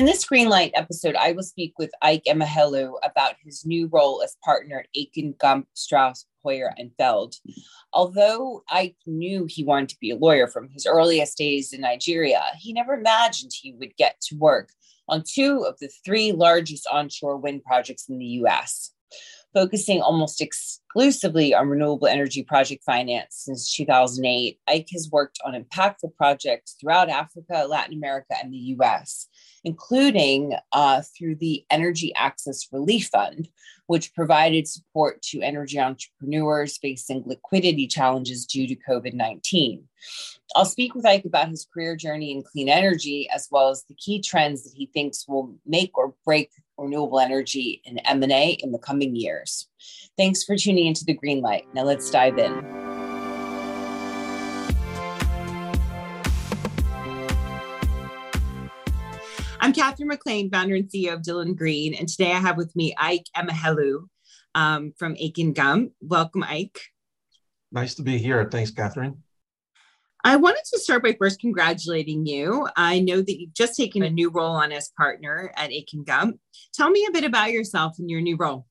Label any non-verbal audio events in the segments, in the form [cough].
In this Greenlight episode, I will speak with Ike Emehelu about his new role as partner at Akin Gump Strauss Hauer and Feld. Although Ike knew he wanted to be a lawyer from his earliest days in Nigeria, he never imagined he would get to work on two of the three largest onshore wind projects in the US focusing almost exclusively on renewable energy project finance since 2008. Ike has worked on impactful projects throughout Africa, Latin America, and the US, including uh, through the Energy Access Relief Fund, which provided support to energy entrepreneurs facing liquidity challenges due to COVID 19. I'll speak with Ike about his career journey in clean energy, as well as the key trends that he thinks will make or break renewable energy and M&A in the coming years. Thanks for tuning into the Green Light. Now let's dive in. I'm Catherine McLean, founder and CEO of Dylan Green, and today I have with me Ike Emehelu um, from Akin Gump. Welcome, Ike. Nice to be here. Thanks, Catherine. I wanted to start by first congratulating you. I know that you've just taken a new role on as partner at Akin Gump. Tell me a bit about yourself and your new role.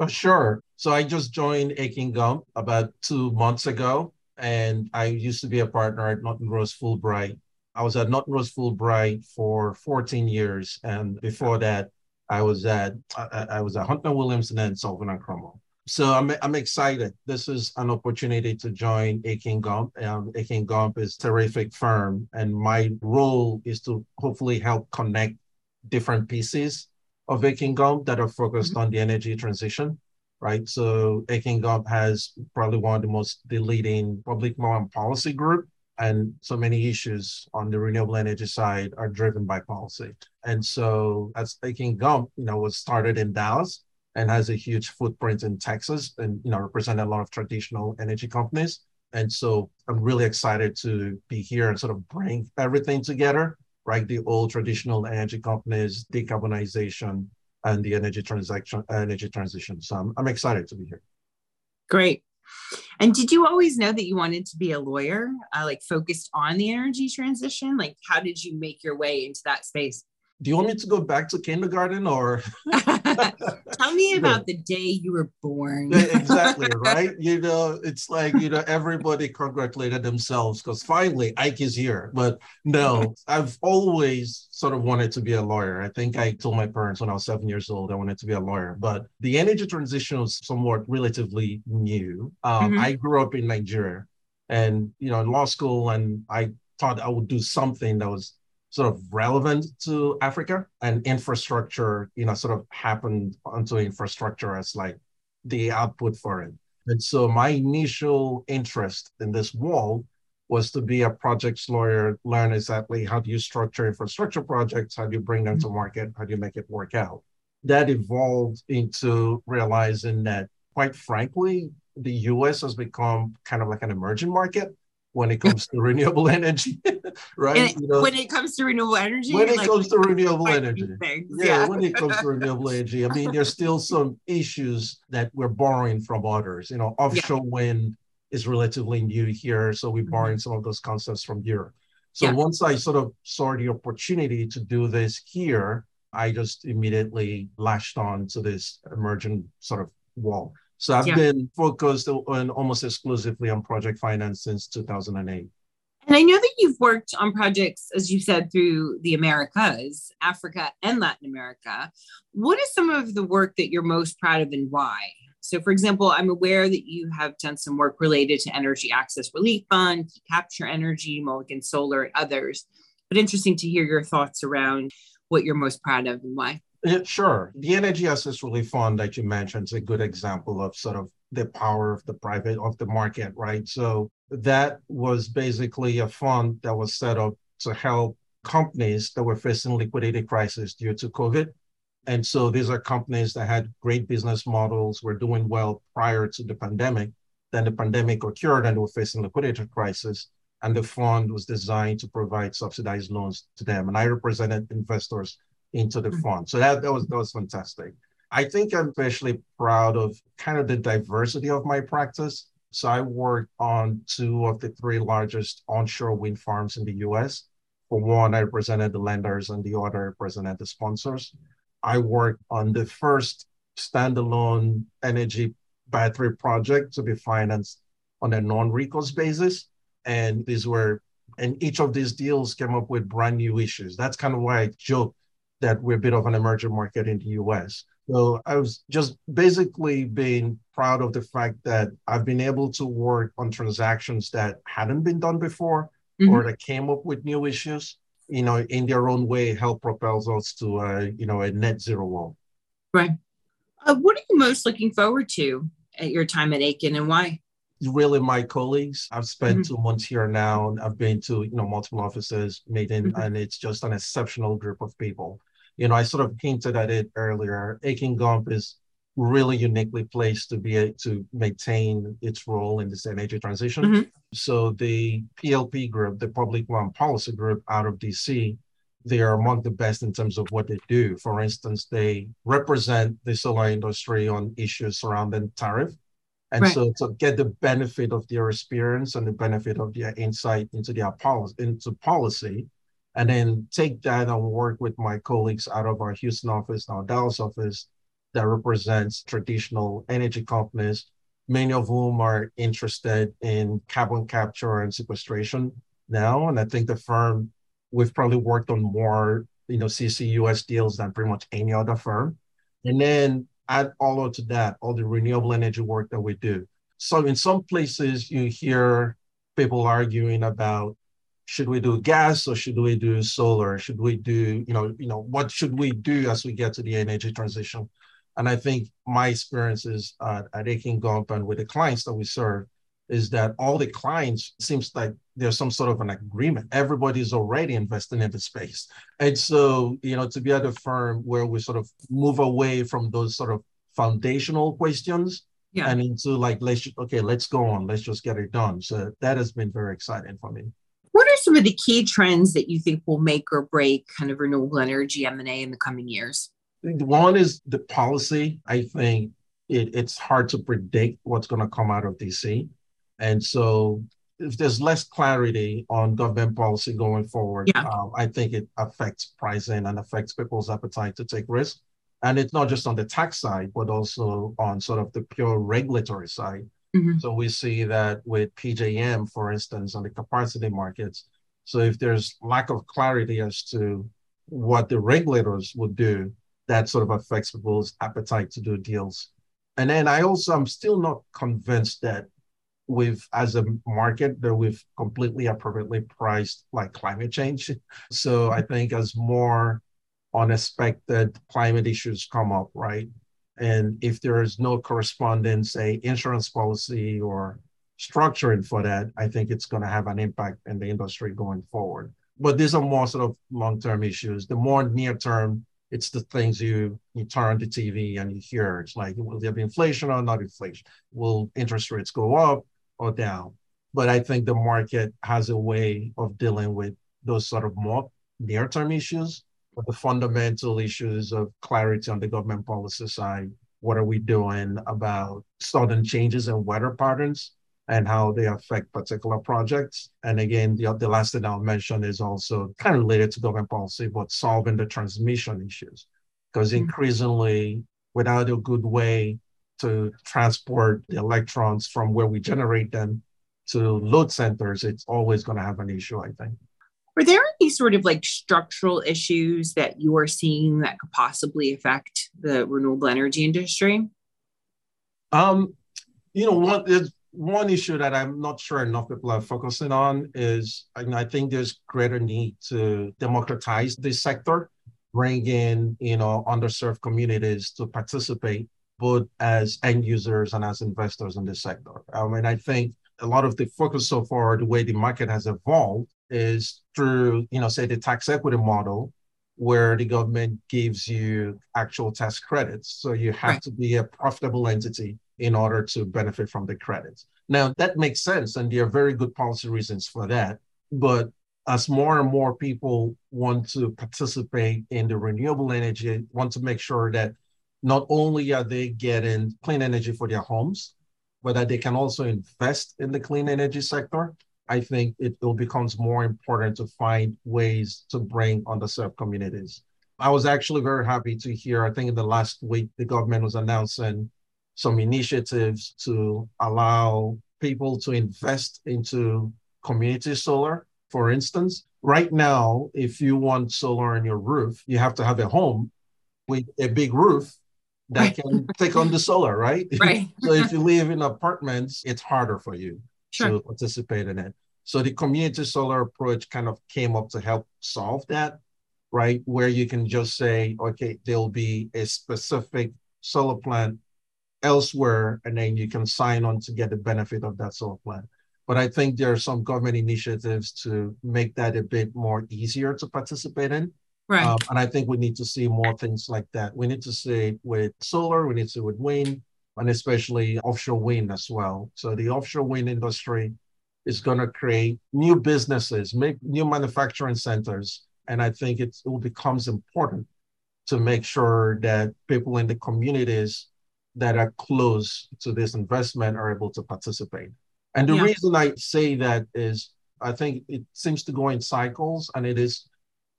Oh, sure. So I just joined Akin Gump about two months ago, and I used to be a partner at Norton Rose Fulbright. I was at Norton Rose Fulbright for 14 years, and before that, I was at I, I was at Hunter Williamson and Sullivan and Cromwell. So I'm, I'm excited. This is an opportunity to join Akin Gump. Um, Akin Gump is terrific firm, and my role is to hopefully help connect different pieces of Akin Gump that are focused mm-hmm. on the energy transition, right? So Akin Gump has probably one of the most the leading public law and policy group, and so many issues on the renewable energy side are driven by policy. And so as Akin Gump, you know, was started in Dallas and has a huge footprint in Texas and you know represent a lot of traditional energy companies. And so I'm really excited to be here and sort of bring everything together, right? The old traditional energy companies, decarbonization, and the energy transaction, energy transition. So I'm, I'm excited to be here. Great. And did you always know that you wanted to be a lawyer, uh, like focused on the energy transition? Like, how did you make your way into that space? do you want me to go back to kindergarten or [laughs] [laughs] tell me about the day you were born. Exactly [laughs] right? You know it's like you know everybody congratulated themselves because finally ike is here. But no i've always sort of wanted to be a lawyer. I think i told my parents when i was seven years old i wanted to be a lawyer. But the energy transition was somewhat relatively new. Um, mm-hmm. i grew up in nigeria. And you know in law school and i thought i would do something that was sort of relevant to Africa and infrastructure, you know, sort of happened onto infrastructure as like the output for it. And so my initial interest in this world was to be a projects lawyer, learn exactly how do you structure infrastructure projects, how do you bring them to mm-hmm. market, how do you make it work out. That evolved into realizing that, quite frankly, the US has become kind of like an emerging market when it comes [laughs] to renewable energy, [laughs] right? You know, when it comes to renewable energy, when it like, comes to renewable energy, yeah, yeah, when it comes to renewable [laughs] energy, I mean, there's still some issues that we're borrowing from others. You know, offshore yeah. wind is relatively new here, so we're mm-hmm. borrowing mm-hmm. some of those concepts from Europe. So yeah. once I sort of saw the opportunity to do this here, I just immediately latched on to this emerging sort of wall. So I've yeah. been focused on almost exclusively on project finance since 2008. And I know that you've worked on projects, as you said, through the Americas, Africa, and Latin America. What is some of the work that you're most proud of and why? So, for example, I'm aware that you have done some work related to Energy Access Relief Fund, Capture Energy, Mulligan Solar, and others. But interesting to hear your thoughts around what you're most proud of and why. Yeah, sure. The Energy Access Relief Fund that you mentioned is a good example of sort of the power of the private of the market, right? So that was basically a fund that was set up to help companies that were facing liquidity crisis due to COVID. And so these are companies that had great business models, were doing well prior to the pandemic. Then the pandemic occurred and they were facing liquidity crisis. And the fund was designed to provide subsidized loans to them. And I represented investors into the mm-hmm. fund. So that, that was that was fantastic. I think I'm especially proud of kind of the diversity of my practice. So I worked on two of the three largest onshore wind farms in the US For one, I represented the lenders, and the other I represented the sponsors. I worked on the first standalone energy battery project to be financed on a non-recourse basis. And these were, and each of these deals came up with brand new issues. That's kind of why I joke that we're a bit of an emerging market in the US. So I was just basically being proud of the fact that I've been able to work on transactions that hadn't been done before mm-hmm. or that came up with new issues, you know, in their own way, help propel us to, a, you know, a net zero world. Right. Uh, what are you most looking forward to at your time at Akin and why? Really, my colleagues. I've spent mm-hmm. two months here now. And I've been to you know multiple offices, meeting, mm-hmm. and it's just an exceptional group of people. You know, I sort of hinted at it earlier. Akin Gump is really uniquely placed to be able to maintain its role in this energy transition. Mm-hmm. So the PLP group, the Public Law and Policy Group out of DC, they are among the best in terms of what they do. For instance, they represent the solar industry on issues surrounding tariff. And right. so to get the benefit of their experience and the benefit of their insight into their policy into policy, and then take that and work with my colleagues out of our Houston office, our Dallas office, that represents traditional energy companies, many of whom are interested in carbon capture and sequestration now. And I think the firm, we've probably worked on more, you know, CCUS deals than pretty much any other firm. And then add all of to that, all the renewable energy work that we do. So in some places you hear people arguing about should we do gas or should we do solar? Should we do, you know, you know, what should we do as we get to the energy transition? And I think my experiences uh, at Akin Gump and with the clients that we serve is that all the clients seems like there's some sort of an agreement. Everybody's already investing in the space. And so, you know, to be at a firm where we sort of move away from those sort of foundational questions yeah. and into like, let's, okay, let's go on, let's just get it done. So that has been very exciting for me. What are some of the key trends that you think will make or break kind of renewable energy M&A in the coming years? One is the policy. I think it, it's hard to predict what's going to come out of DC. And so if there's less clarity on government policy going forward, yeah. um, I think it affects pricing and affects people's appetite to take risk. And it's not just on the tax side, but also on sort of the pure regulatory side. Mm-hmm. So we see that with PJM, for instance, on the capacity markets. So if there's lack of clarity as to what the regulators would do, that sort of affects people's appetite to do deals. And then I also I'm still not convinced that we've as a market that we've completely appropriately priced like climate change. [laughs] So I think as more unexpected climate issues come up, right? And if there is no corresponding, say, insurance policy or structuring for that, I think it's going to have an impact in the industry going forward. But these are more sort of long-term issues. The more near-term it's the things you you turn the TV and you hear. It's like, will there be inflation or not inflation? Will interest rates go up or down? But I think the market has a way of dealing with those sort of more near-term issues, but the fundamental issues of clarity on the government policy side. What are we doing about sudden changes in weather patterns? and how they affect particular projects. And again, the, the last thing I'll mention is also kind of related to government policy, but solving the transmission issues. Because mm-hmm. increasingly, without a good way to transport the electrons from where we generate them to load centers, it's always going to have an issue, I think. Are there any sort of like structural issues that you are seeing that could possibly affect the renewable energy industry? Um, you know, one one issue that I'm not sure enough people are focusing on is I think there's greater need to democratize this sector, bring in you know underserved communities to participate both as end users and as investors in this sector. I mean, I think a lot of the focus so far, the way the market has evolved, is through you know say the tax equity model, where the government gives you actual tax credits. So you have right. to be a profitable entity in order to benefit from the credits. Now, that makes sense, and there are very good policy reasons for that. But as more and more people want to participate in the renewable energy, want to make sure that not only are they getting clean energy for their homes, but that they can also invest in the clean energy sector. I think it, it becomes more important to find ways to bring underserved communities. I was actually very happy to hear, I think in the last week, the government was announcing some initiatives to allow people to invest into community solar. For instance, right now, if you want solar on your roof, you have to have a home with a big roof that can take on the solar, right? Right. [laughs] so if you live in apartments, it's harder for you sure. to participate in it. So the community solar approach kind of came up to help solve that, right? Where you can just say, okay, there'll be a specific solar plant elsewhere, and then you can sign on to get the benefit of that solar plant. But I think there are some government initiatives to make that a bit more easier to participate in. Right. Um, and I think we need to see more things like that. We need to see with solar, we need to see with wind, and especially offshore wind as well. So the offshore wind industry is going to create new businesses, make new manufacturing centers. And I think it becomes important to make sure that people in the communities that are close to this investment are able to participate. And the yeah. reason I say that is I think it seems to go in cycles, and it is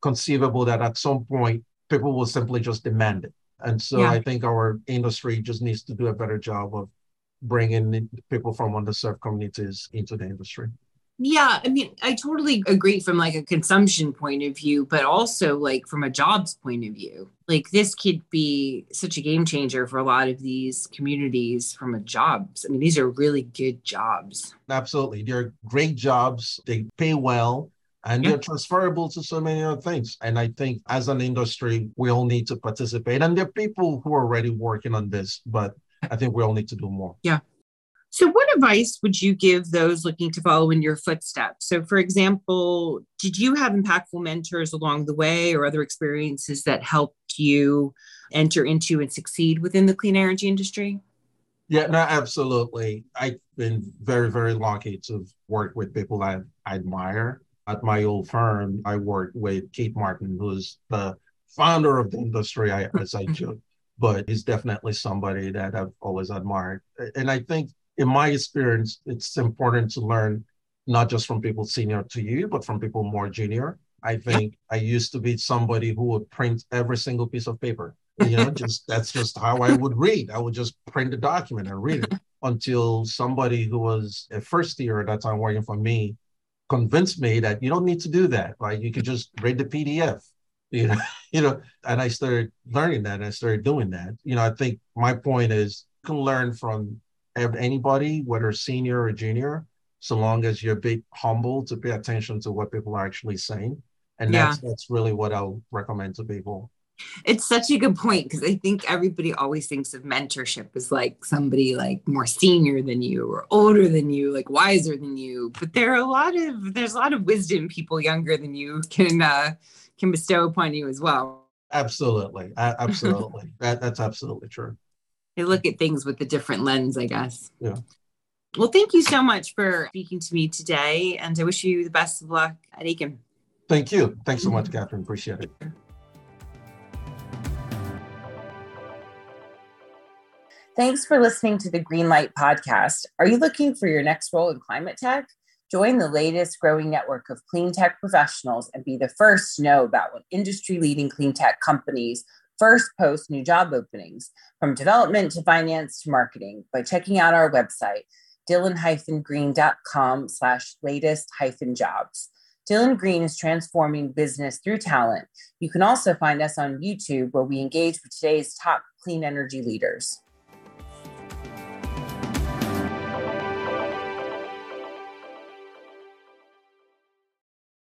conceivable that at some point people will simply just demand it. And so yeah. I think our industry just needs to do a better job of bringing people from underserved communities into the industry. Yeah, I mean, I totally agree from like a consumption point of view, but also like from a jobs point of view. Like this could be such a game changer for a lot of these communities from a jobs. I mean, these are really good jobs. Absolutely. They're great jobs. They pay well and yeah. they're transferable to so many other things. And I think as an industry, we all need to participate. And there are people who are already working on this, but I think we all need to do more. Yeah. So, what advice would you give those looking to follow in your footsteps? So, for example, did you have impactful mentors along the way or other experiences that helped you enter into and succeed within the clean energy industry? Yeah, no, absolutely. I've been very, very lucky to work with people I, I admire. At my old firm, I worked with Keith Martin, who's the founder of the industry, I, as I [laughs] joke, but he's definitely somebody that I've always admired. And I think in my experience, it's important to learn not just from people senior to you, but from people more junior. I think I used to be somebody who would print every single piece of paper. You know, just [laughs] that's just how I would read. I would just print the document and read it [laughs] until somebody who was a first year at that time working for me convinced me that you don't need to do that. Like you could just read the PDF. You know, [laughs] you know, and I started learning that and I started doing that. You know, I think my point is you can learn from anybody, whether senior or junior, so long as you're a bit humble to pay attention to what people are actually saying. And yeah. that's that's really what I'll recommend to people. It's such a good point because I think everybody always thinks of mentorship as like somebody like more senior than you or older than you, like wiser than you. But there are a lot of there's a lot of wisdom people younger than you can uh, can bestow upon you as well. Absolutely, absolutely. [laughs] that, that's absolutely true they look at things with a different lens, I guess. Yeah. Well, thank you so much for speaking to me today, and I wish you the best of luck at Akin. Thank you. Thanks so much, Catherine. Appreciate it. Thanks for listening to the Greenlight podcast. Are you looking for your next role in climate tech? Join the latest growing network of clean tech professionals and be the first to know about what industry leading clean tech companies first post new job openings from development to finance to marketing by checking out our website, dylan-green.com slash latest hyphen jobs. Dylan Green is transforming business through talent. You can also find us on YouTube where we engage with today's top clean energy leaders.